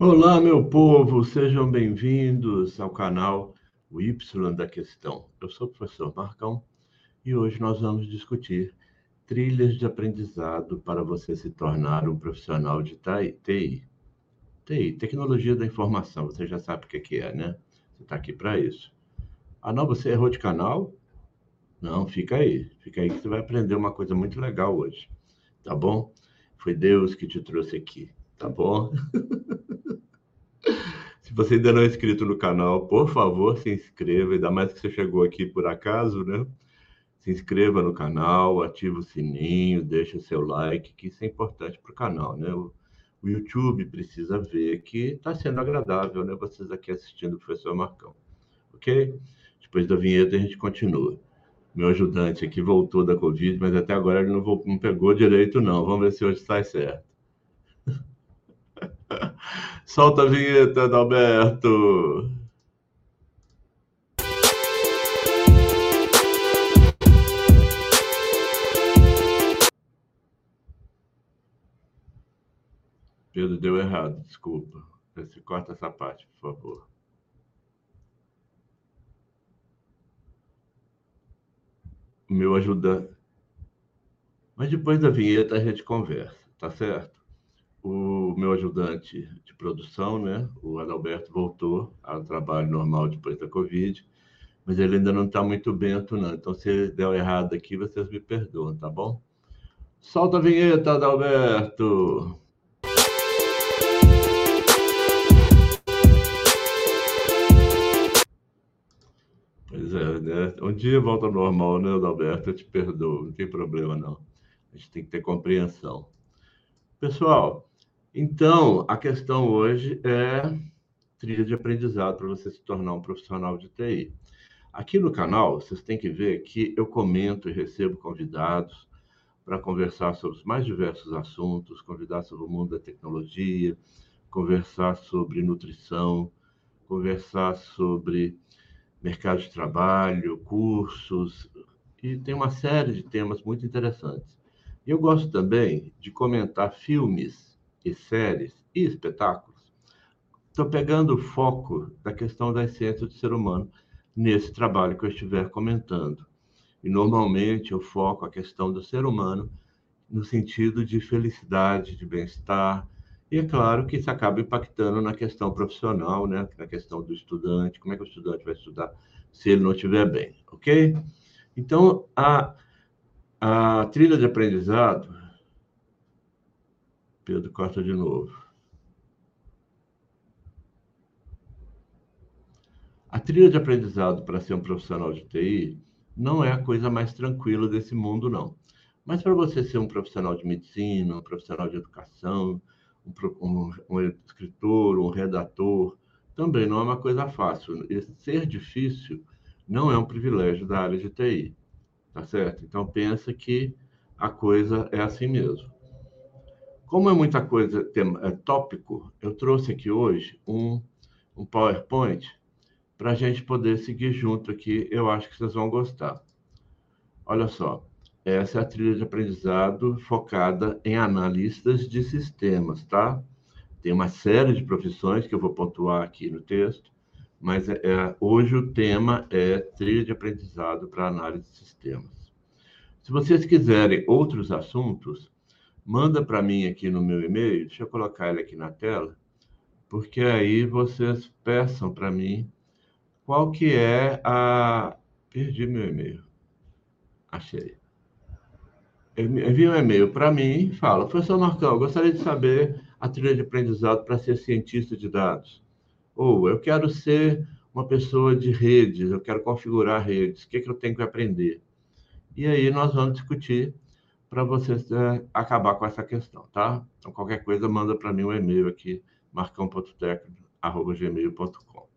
Olá, meu povo, sejam bem-vindos ao canal O Y da Questão. Eu sou o professor Marcão e hoje nós vamos discutir trilhas de aprendizado para você se tornar um profissional de TI. TI, Tecnologia da Informação, você já sabe o que é, né? Você está aqui para isso. Ah, não, você errou de canal? Não, fica aí, fica aí que você vai aprender uma coisa muito legal hoje, tá bom? Foi Deus que te trouxe aqui, tá bom? Você ainda não é inscrito no canal, por favor, se inscreva, ainda mais que você chegou aqui por acaso, né? Se inscreva no canal, ative o sininho, deixe o seu like, que isso é importante para o canal, né? O, YouTube precisa ver que está sendo agradável, né? Vocês aqui assistindo o professor Marcão, ok? Depois da vinheta a gente continua. Meu ajudante aqui voltou da Covid, mas até agora ele não, voltou, não pegou direito, não. Vamos ver se hoje sai certo. Solta a vinheta, Adalberto. Pedro deu errado, desculpa. Você corta essa parte, por favor. Meu ajudante. Mas depois da vinheta a gente conversa, tá certo? O meu ajudante de produção, né, o Adalberto, voltou ao trabalho normal depois da Covid, mas ele ainda não está muito bento, não. Então, se deu errado aqui, vocês me perdoam, tá bom? Solta a vinheta, Adalberto! Pois é, né? Um dia volta ao normal, né, Adalberto? Eu te perdoo, não tem problema, não. A gente tem que ter compreensão. Pessoal, então, a questão hoje é trilha de aprendizado para você se tornar um profissional de TI. Aqui no canal, vocês têm que ver que eu comento e recebo convidados para conversar sobre os mais diversos assuntos, convidar sobre o mundo da tecnologia, conversar sobre nutrição, conversar sobre mercado de trabalho, cursos, e tem uma série de temas muito interessantes. E eu gosto também de comentar filmes e séries e espetáculos, estou pegando o foco da questão da essência do ser humano nesse trabalho que eu estiver comentando. E normalmente eu foco a questão do ser humano no sentido de felicidade, de bem-estar, e é claro que isso acaba impactando na questão profissional, né? na questão do estudante, como é que o estudante vai estudar se ele não estiver bem, ok? Então, a, a trilha de aprendizado Pedro corta de novo. A trilha de aprendizado para ser um profissional de TI não é a coisa mais tranquila desse mundo, não. Mas para você ser um profissional de medicina, um profissional de educação, um, um, um escritor, um redator, também não é uma coisa fácil. E ser difícil não é um privilégio da área de TI, tá certo? Então pensa que a coisa é assim mesmo. Como é muita coisa é tópico, eu trouxe aqui hoje um, um PowerPoint para a gente poder seguir junto aqui. Eu acho que vocês vão gostar. Olha só, essa é a trilha de aprendizado focada em analistas de sistemas, tá? Tem uma série de profissões que eu vou pontuar aqui no texto, mas é, é, hoje o tema é trilha de aprendizado para análise de sistemas. Se vocês quiserem outros assuntos, manda para mim aqui no meu e-mail, deixa eu colocar ele aqui na tela, porque aí vocês peçam para mim qual que é a... Perdi meu e-mail. Achei. Envia um e-mail para mim e fala, professor Marcão, gostaria de saber a trilha de aprendizado para ser cientista de dados. Ou eu quero ser uma pessoa de redes, eu quero configurar redes, o que, que eu tenho que aprender? E aí nós vamos discutir para vocês é, acabar com essa questão, tá? Então, qualquer coisa, manda para mim um e-mail aqui, marcão.tec.gmail.com.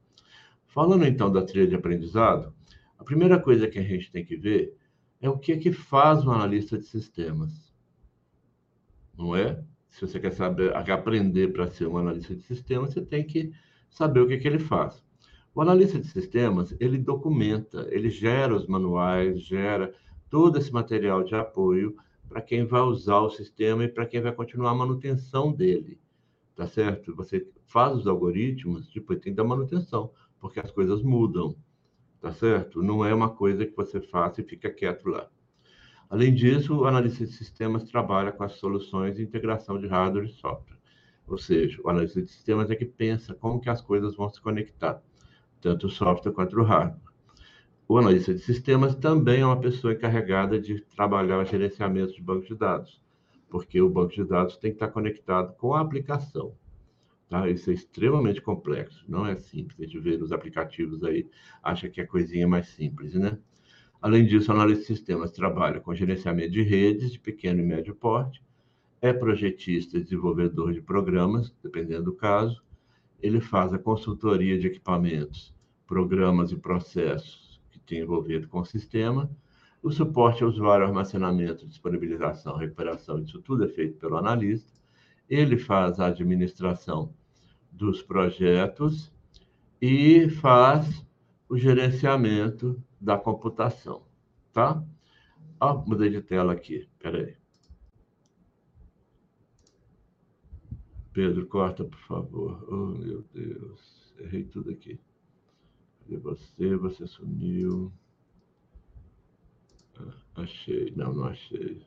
Falando então da trilha de aprendizado, a primeira coisa que a gente tem que ver é o que é que faz um analista de sistemas. Não é? Se você quer saber, aprender para ser um analista de sistemas, você tem que saber o que, é que ele faz. O analista de sistemas, ele documenta, ele gera os manuais, gera todo esse material de apoio para quem vai usar o sistema e para quem vai continuar a manutenção dele. tá certo? Você faz os algoritmos, depois tem que dar manutenção, porque as coisas mudam, tá certo? Não é uma coisa que você faz e fica quieto lá. Além disso, o analista de sistemas trabalha com as soluções de integração de hardware e software. Ou seja, o analista de sistemas é que pensa como que as coisas vão se conectar, tanto o software quanto o hardware. O analista de sistemas também é uma pessoa encarregada de trabalhar o gerenciamento de banco de dados, porque o banco de dados tem que estar conectado com a aplicação. Tá? Isso é extremamente complexo, não é simples. A gente vê nos aplicativos aí, acha que é coisinha mais simples, né? Além disso, o analista de sistemas trabalha com gerenciamento de redes de pequeno e médio porte, é projetista e desenvolvedor de programas, dependendo do caso. Ele faz a consultoria de equipamentos, programas e processos tem envolvido com o sistema. O suporte ao usuário, armazenamento, disponibilização, recuperação, isso tudo é feito pelo analista. Ele faz a administração dos projetos e faz o gerenciamento da computação, tá? Ah, mudei de tela aqui, peraí. Pedro, corta, por favor. Oh, meu Deus, errei tudo aqui. Cadê você? Você sumiu. Ah, achei. Não, não achei.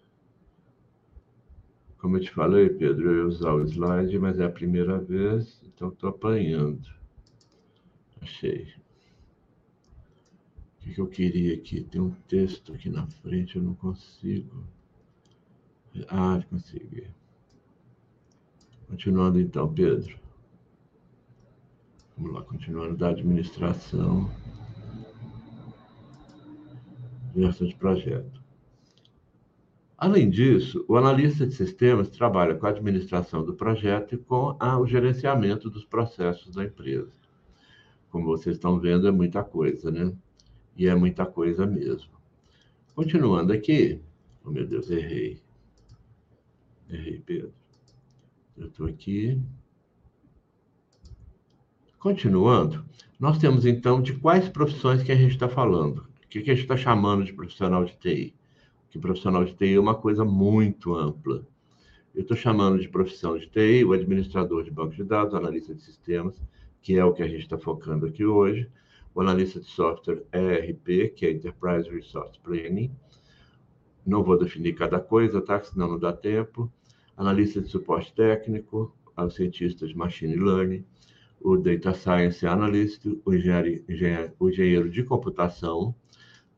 Como eu te falei, Pedro, eu ia usar o slide, mas é a primeira vez, então estou apanhando. Achei que, que eu queria aqui? Tem um texto aqui na frente, eu não consigo. Ah, consegui. Continuando então, Pedro. Vamos lá, continuando da administração. Gestão de projeto. Além disso, o analista de sistemas trabalha com a administração do projeto e com a, o gerenciamento dos processos da empresa. Como vocês estão vendo, é muita coisa, né? E é muita coisa mesmo. Continuando aqui. Oh, meu Deus, errei. Errei, Pedro. Eu estou aqui. Continuando, nós temos então de quais profissões que a gente está falando. O que, que a gente está chamando de profissional de TI? Que profissional de TI é uma coisa muito ampla. Eu estou chamando de profissão de TI o administrador de banco de dados, analista de sistemas, que é o que a gente está focando aqui hoje, o analista de software ERP, que é Enterprise Resource Planning. Não vou definir cada coisa, tá? Senão não dá tempo. Analista de suporte técnico, o cientista de machine learning, o data science analyst, o engenheiro, o engenheiro de computação,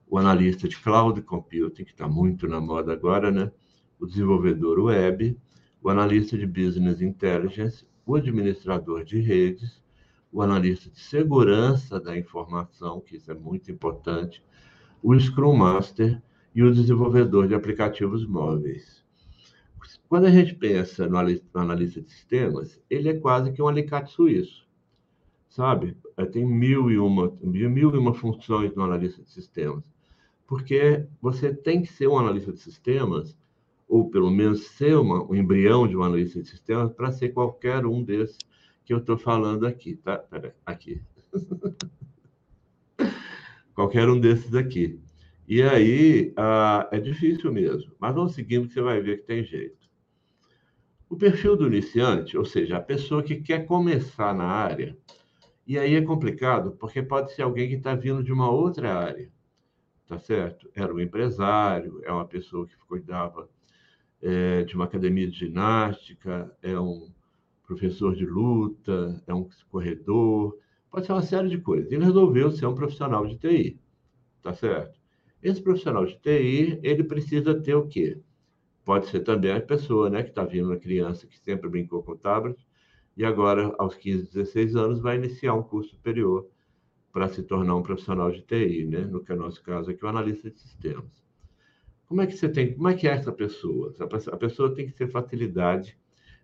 o analista de cloud computing, que está muito na moda agora, né? O desenvolvedor web, o analista de business intelligence, o administrador de redes, o analista de segurança da informação, que isso é muito importante, o Scrum Master e o desenvolvedor de aplicativos móveis. Quando a gente pensa no analista de sistemas, ele é quase que um alicate suíço, sabe? É, tem mil e uma, mil e uma funções no analista de sistemas, porque você tem que ser um analista de sistemas, ou pelo menos ser uma, um embrião de um analista de sistemas, para ser qualquer um desses que eu estou falando aqui, tá? Pera, aqui. Qualquer um desses aqui. E aí, ah, é difícil mesmo. Mas vamos seguindo que você vai ver que tem jeito. O perfil do iniciante, ou seja, a pessoa que quer começar na área, e aí é complicado, porque pode ser alguém que está vindo de uma outra área, tá certo? Era um empresário, é uma pessoa que cuidava é, de uma academia de ginástica, é um professor de luta, é um corredor, pode ser uma série de coisas. Ele resolveu ser um profissional de TI, tá certo? Esse profissional de TI, ele precisa ter o quê? Pode ser também a pessoa, né, que está vindo uma criança que sempre brincou com tablet e agora, aos 15, 16 anos, vai iniciar um curso superior para se tornar um profissional de TI, né? No que é nosso caso aqui, o analista de sistemas. Como é que você tem, como é que é essa pessoa? A pessoa tem que ter facilidade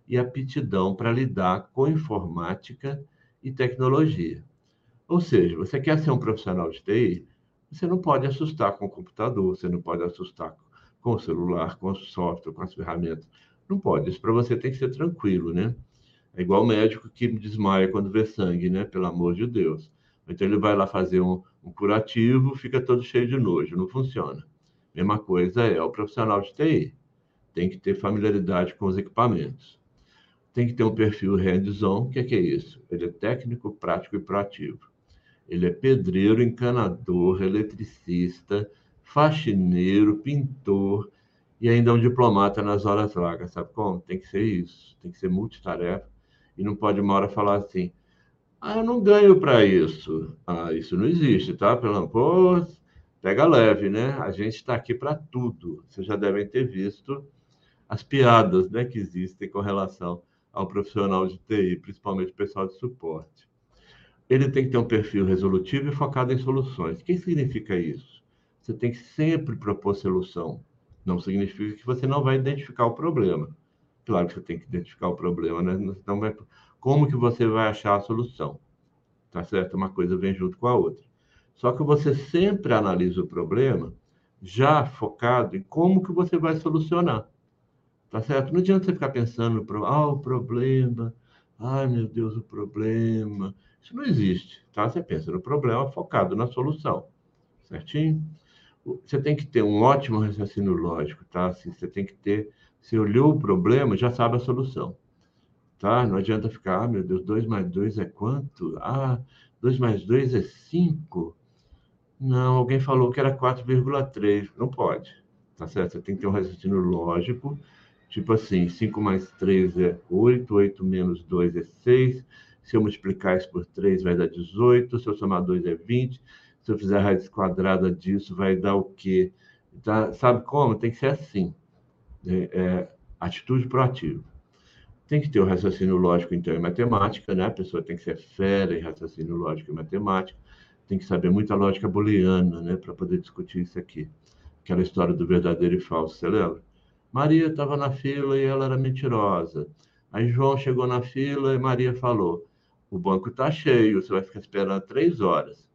e aptidão para lidar com informática e tecnologia. Ou seja, você quer ser um profissional de TI, você não pode assustar com o computador, você não pode assustar com o celular, com o software, com as ferramentas. Não pode. Isso para você tem que ser tranquilo, né? É igual o médico que desmaia quando vê sangue, né? Pelo amor de Deus. Então ele vai lá fazer um, um curativo, fica todo cheio de nojo, não funciona. Mesma coisa é o profissional de TI. Tem que ter familiaridade com os equipamentos. tem que ter um perfil hands-on. O que é, que é isso? Ele é técnico, prático e proativo. Ele é pedreiro, encanador, eletricista, faxineiro, pintor e ainda um diplomata nas horas vagas. Sabe como? Tem que ser isso. Tem que ser multitarefa. E não pode uma hora falar assim: ah, eu não ganho para isso. Ah, isso não existe, tá? Pelo amor, pega leve, né? A gente está aqui para tudo. Vocês já devem ter visto as piadas né, que existem com relação ao profissional de TI, principalmente o pessoal de suporte. Ele tem que ter um perfil resolutivo e focado em soluções. O que significa isso? Você tem que sempre propor solução. Não significa que você não vai identificar o problema. Claro que você tem que identificar o problema, né? Não vai... Como que você vai achar a solução? Tá certo? Uma coisa vem junto com a outra. Só que você sempre analisa o problema já focado em como que você vai solucionar. Tá certo? Não adianta você ficar pensando no ah, o problema, ai meu Deus, o problema. Isso não existe, tá? Você pensa no problema focado na solução, certinho? Você tem que ter um ótimo raciocínio lógico, tá? Assim, você tem que ter, se olhou o problema, já sabe a solução, tá? Não adianta ficar, ah, meu Deus, 2 mais 2 é quanto? Ah, 2 mais 2 é 5. Não, alguém falou que era 4,3. Não pode, tá certo? Você tem que ter um raciocínio lógico Tipo assim, 5 mais 3 é 8, 8 menos 2 é 6. Se eu multiplicar isso por 3, vai dar 18. Se eu somar 2, é 20. Se eu fizer a raiz quadrada disso, vai dar o quê? Tá, sabe como? Tem que ser assim. É, é, atitude proativa. Tem que ter o raciocínio lógico, então, em matemática, né? A pessoa tem que ser fera em raciocínio lógico e matemática. Tem que saber muita lógica booleana, né? Para poder discutir isso aqui. Aquela história do verdadeiro e falso, você lembra? Maria estava na fila e ela era mentirosa. Aí João chegou na fila e Maria falou: O banco está cheio, você vai ficar esperando três horas.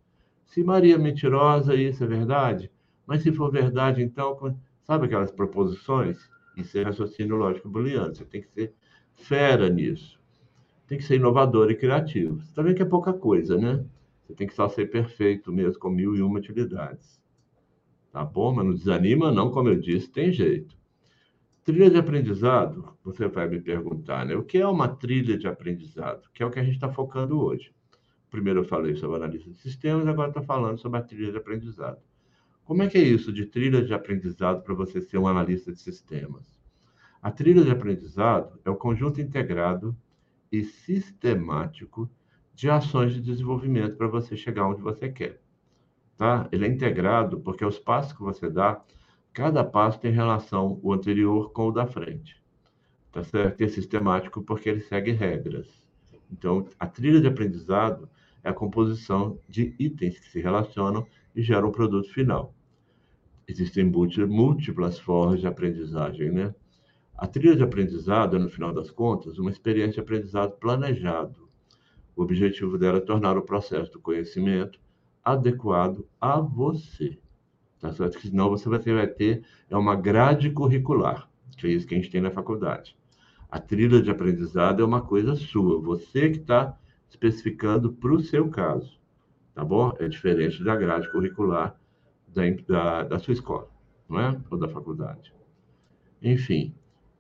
Se Maria é mentirosa, isso é verdade? Mas se for verdade, então, sabe aquelas proposições? Isso é raciocínio lógico booleano. Você tem que ser fera nisso. Tem que ser inovador e criativo. Você está vendo que é pouca coisa, né? Você tem que só ser perfeito mesmo, com mil e uma utilidades. Tá bom? Mas não desanima, não, como eu disse, tem jeito. Trilha de aprendizado, você vai me perguntar, né? O que é uma trilha de aprendizado? Que é o que a gente está focando hoje. Primeiro eu falei sobre analista de sistemas, agora estou falando sobre a trilha de aprendizado. Como é que é isso de trilha de aprendizado para você ser um analista de sistemas? A trilha de aprendizado é o conjunto integrado e sistemático de ações de desenvolvimento para você chegar onde você quer. Tá? Ele é integrado porque os passos que você dá Cada passo tem relação o anterior com o da frente. Tá certo? É sistemático porque ele segue regras. Então, a trilha de aprendizado é a composição de itens que se relacionam e geram um produto final. Existem múltiplas formas de aprendizagem, né? A trilha de aprendizado no final das contas, uma experiência de aprendizado planejado. O objetivo dela é tornar o processo do conhecimento adequado a você. Tá certo? Que senão você vai ter é uma grade curricular, que é isso que a gente tem na faculdade. A trilha de aprendizado é uma coisa sua, você que está especificando para o seu caso, tá bom? É diferente da grade curricular da, da, da sua escola, não é? Ou da faculdade. Enfim,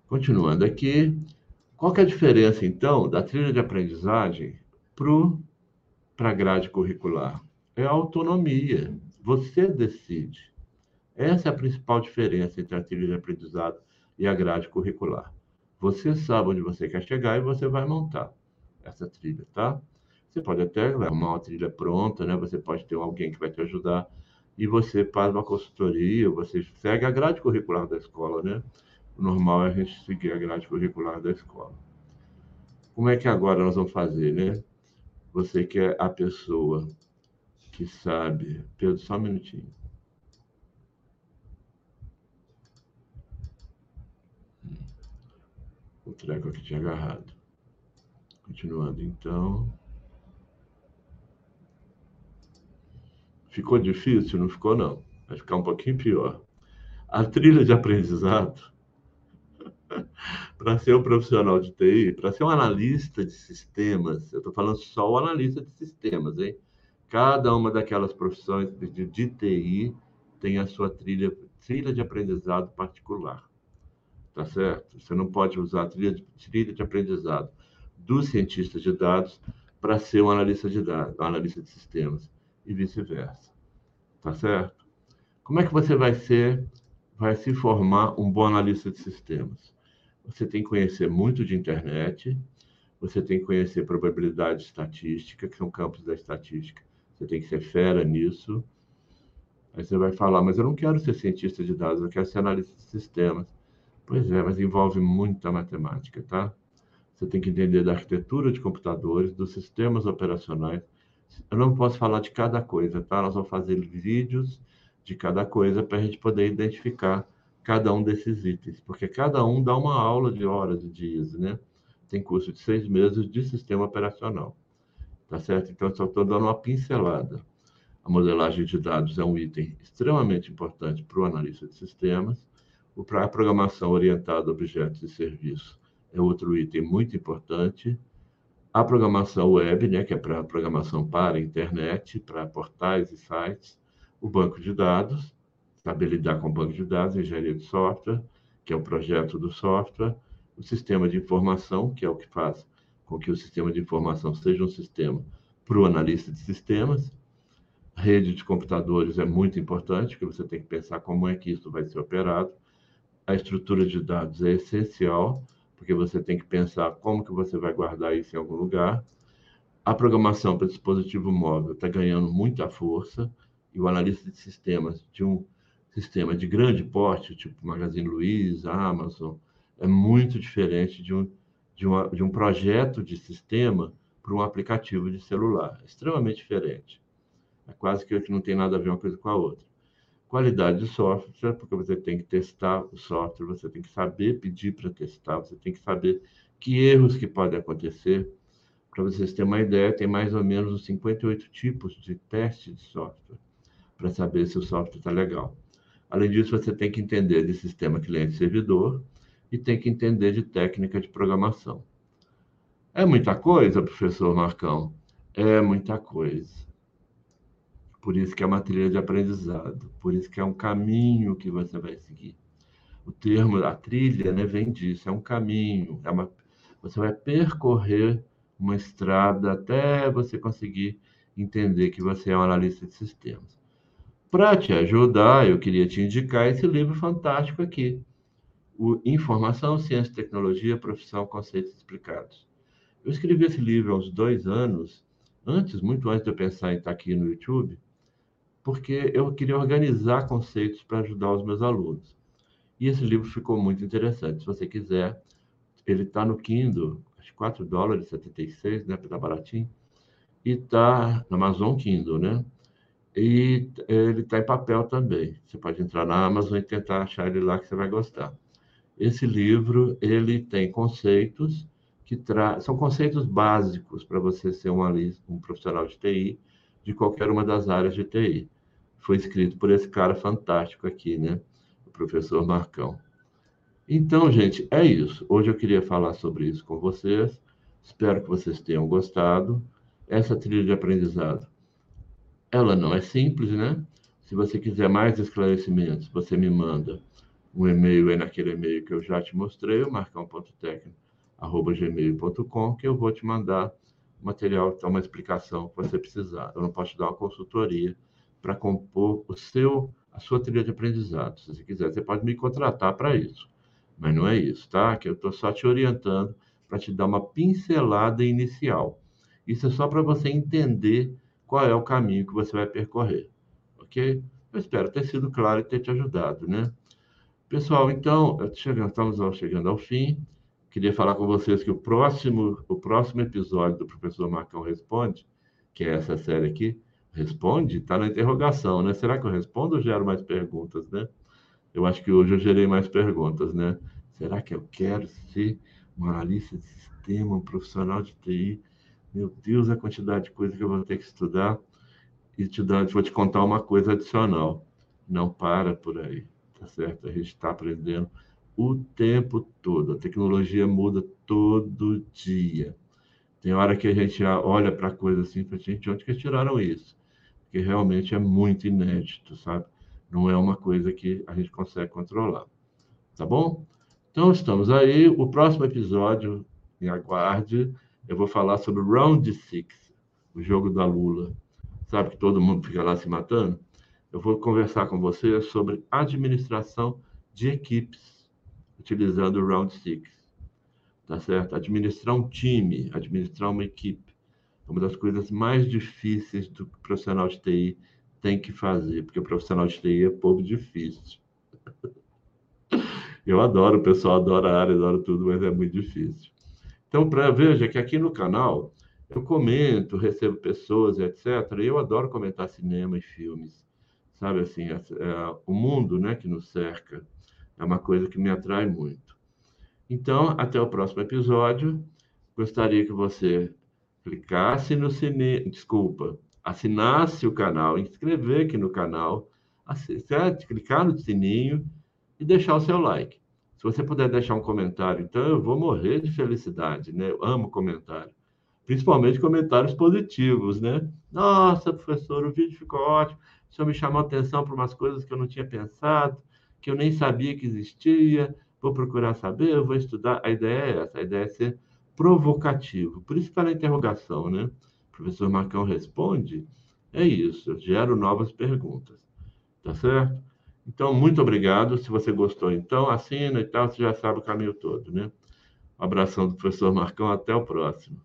continuando aqui, qual que é a diferença, então, da trilha de aprendizagem para a grade curricular? É a autonomia. Você decide. Essa é a principal diferença entre a trilha de aprendizado e a grade curricular. Você sabe onde você quer chegar e você vai montar essa trilha, tá? Você pode até arrumar uma trilha pronta, né? Você pode ter alguém que vai te ajudar e você faz uma consultoria, você segue a grade curricular da escola, né? O normal é a gente seguir a grade curricular da escola. Como é que agora nós vamos fazer, né? Você que é a pessoa que sabe. Pedro, só um minutinho. O treco aqui tinha agarrado. Continuando, então. Ficou difícil? Não ficou, não. Vai ficar um pouquinho pior. A trilha de aprendizado, para ser um profissional de TI, para ser um analista de sistemas, eu estou falando só o analista de sistemas, hein? Cada uma daquelas profissões de, de TI tem a sua trilha, trilha de aprendizado particular. tá certo? Você não pode usar a trilha de, trilha de aprendizado do cientista de dados para ser um analista de dados, um analista de sistemas e vice-versa, tá certo? Como é que você vai ser, vai se formar um bom analista de sistemas? Você tem que conhecer muito de internet, você tem que conhecer probabilidade estatística, que são campos da estatística. Você tem que ser fera nisso. Aí você vai falar, mas eu não quero ser cientista de dados, eu quero ser analista de sistemas. Pois é, mas envolve muita matemática, tá? Você tem que entender da arquitetura de computadores, dos sistemas operacionais. Eu não posso falar de cada coisa, tá? Nós vamos fazer vídeos de cada coisa para a gente poder identificar cada um desses itens, porque cada um dá uma aula de horas e dias, né? Tem curso de seis meses de sistema operacional, tá certo? Então, só estou dando uma pincelada. A modelagem de dados é um item extremamente importante para o analista de sistemas. O a programação orientada a objetos e serviços é outro item muito importante. A programação web, né, que é para programação para internet, para portais e sites. O banco de dados, saber lidar com o banco de dados, engenharia de software, que é o projeto do software, o sistema de informação, que é o que faz com que o sistema de informação seja um sistema para o analista de sistemas. Rede de computadores é muito importante, porque você tem que pensar como é que isso vai ser operado. A estrutura de dados é essencial, porque você tem que pensar como que você vai guardar isso em algum lugar. A programação para dispositivo móvel está ganhando muita força, e o analista de sistemas de um sistema de grande porte, tipo Magazine Luiza, Amazon, é muito diferente de um, de uma, de um projeto de sistema para um aplicativo de celular. Extremamente diferente. É quase que não tem nada a ver uma coisa com a outra. Qualidade de software, porque você tem que testar o software, você tem que saber pedir para testar, você tem que saber que erros que podem acontecer. Para vocês terem uma ideia, tem mais ou menos uns 58 tipos de teste de software para saber se o software está legal. Além disso, você tem que entender de sistema cliente-servidor e tem que entender de técnica de programação. É muita coisa, professor Marcão? É muita coisa. Por isso que é uma trilha de aprendizado, por isso que é um caminho que você vai seguir. O termo, a trilha, né, vem disso, é um caminho, é uma, você vai percorrer uma estrada até você conseguir entender que você é um analista de sistemas. Para te ajudar, eu queria te indicar esse livro fantástico aqui, o Informação, Ciência Tecnologia, Profissão, Conceitos Explicados. Eu escrevi esse livro há uns dois anos, antes, muito antes de eu pensar em estar aqui no YouTube, porque eu queria organizar conceitos para ajudar os meus alunos. E esse livro ficou muito interessante. Se você quiser, ele está no Kindle, acho 4 dólares 76, né, para tá baratinho, e está na Amazon Kindle, né? E ele está em papel também. Você pode entrar na Amazon e tentar achar ele lá que você vai gostar. Esse livro ele tem conceitos que tra... são conceitos básicos para você ser um, um profissional de TI de qualquer uma das áreas de TI. Foi escrito por esse cara fantástico aqui, né? O professor Marcão. Então, gente, é isso. Hoje eu queria falar sobre isso com vocês. Espero que vocês tenham gostado. Essa trilha de aprendizado ela não é simples, né? Se você quiser mais esclarecimentos, você me manda um e-mail aí naquele e-mail que eu já te mostrei, o marcão.tecno.gmail.com, que eu vou te mandar material, então uma explicação que você precisar. Eu não posso te dar uma consultoria para compor o seu, a sua trilha de aprendizado. Se você quiser, você pode me contratar para isso. Mas não é isso, tá? Que eu estou só te orientando para te dar uma pincelada inicial. Isso é só para você entender qual é o caminho que você vai percorrer, ok? Eu espero ter sido claro e ter te ajudado, né? Pessoal, então, estamos chegando ao fim. Queria falar com vocês que o próximo, o próximo episódio do Professor Marcão Responde, que é essa série aqui, responde, está na interrogação, né? Será que eu respondo ou gero mais perguntas, né? Eu acho que hoje eu gerei mais perguntas, né? Será que eu quero ser um analista de sistema, um profissional de TI? Meu Deus, a quantidade de coisa que eu vou ter que estudar. E te dar, vou te contar uma coisa adicional. Não para por aí, tá certo? A gente está aprendendo o tempo todo. A tecnologia muda todo dia. Tem hora que a gente olha para coisa assim, para gente, onde que tiraram isso? Porque realmente é muito inédito, sabe? Não é uma coisa que a gente consegue controlar. Tá bom? Então, estamos aí. O próximo episódio, me aguarde, eu vou falar sobre Round Six, o jogo da Lula. Sabe que todo mundo fica lá se matando? Eu vou conversar com você sobre administração de equipes, utilizando o Round Six. Tá certo? Administrar um time, administrar uma equipe. É uma das coisas mais difíceis do profissional de TI tem que fazer, porque o profissional de TI é pouco difícil. Eu adoro, o pessoal adora a área, adora tudo, mas é muito difícil. Então, para veja que aqui no canal eu comento, recebo pessoas, etc. E eu adoro comentar cinema e filmes, sabe assim, é, é, o mundo, né, que nos cerca é uma coisa que me atrai muito. Então, até o próximo episódio. Gostaria que você clicasse no sininho, desculpa, assinasse o canal, inscrever aqui no canal, certo? clicar no sininho e deixar o seu like. Se você puder deixar um comentário, então eu vou morrer de felicidade, né? Eu amo comentário. Principalmente comentários positivos, né? Nossa, professor, o vídeo ficou ótimo. O senhor me chamou a atenção para umas coisas que eu não tinha pensado, que eu nem sabia que existia. Vou procurar saber, eu vou estudar. A ideia é essa, a ideia é ser provocativo. Por isso está na interrogação, né? O professor Marcão responde, é isso, eu gero novas perguntas. Tá certo? Então, muito obrigado. Se você gostou, então, assina e tal, você já sabe o caminho todo, né? Um abração do professor Marcão, até o próximo.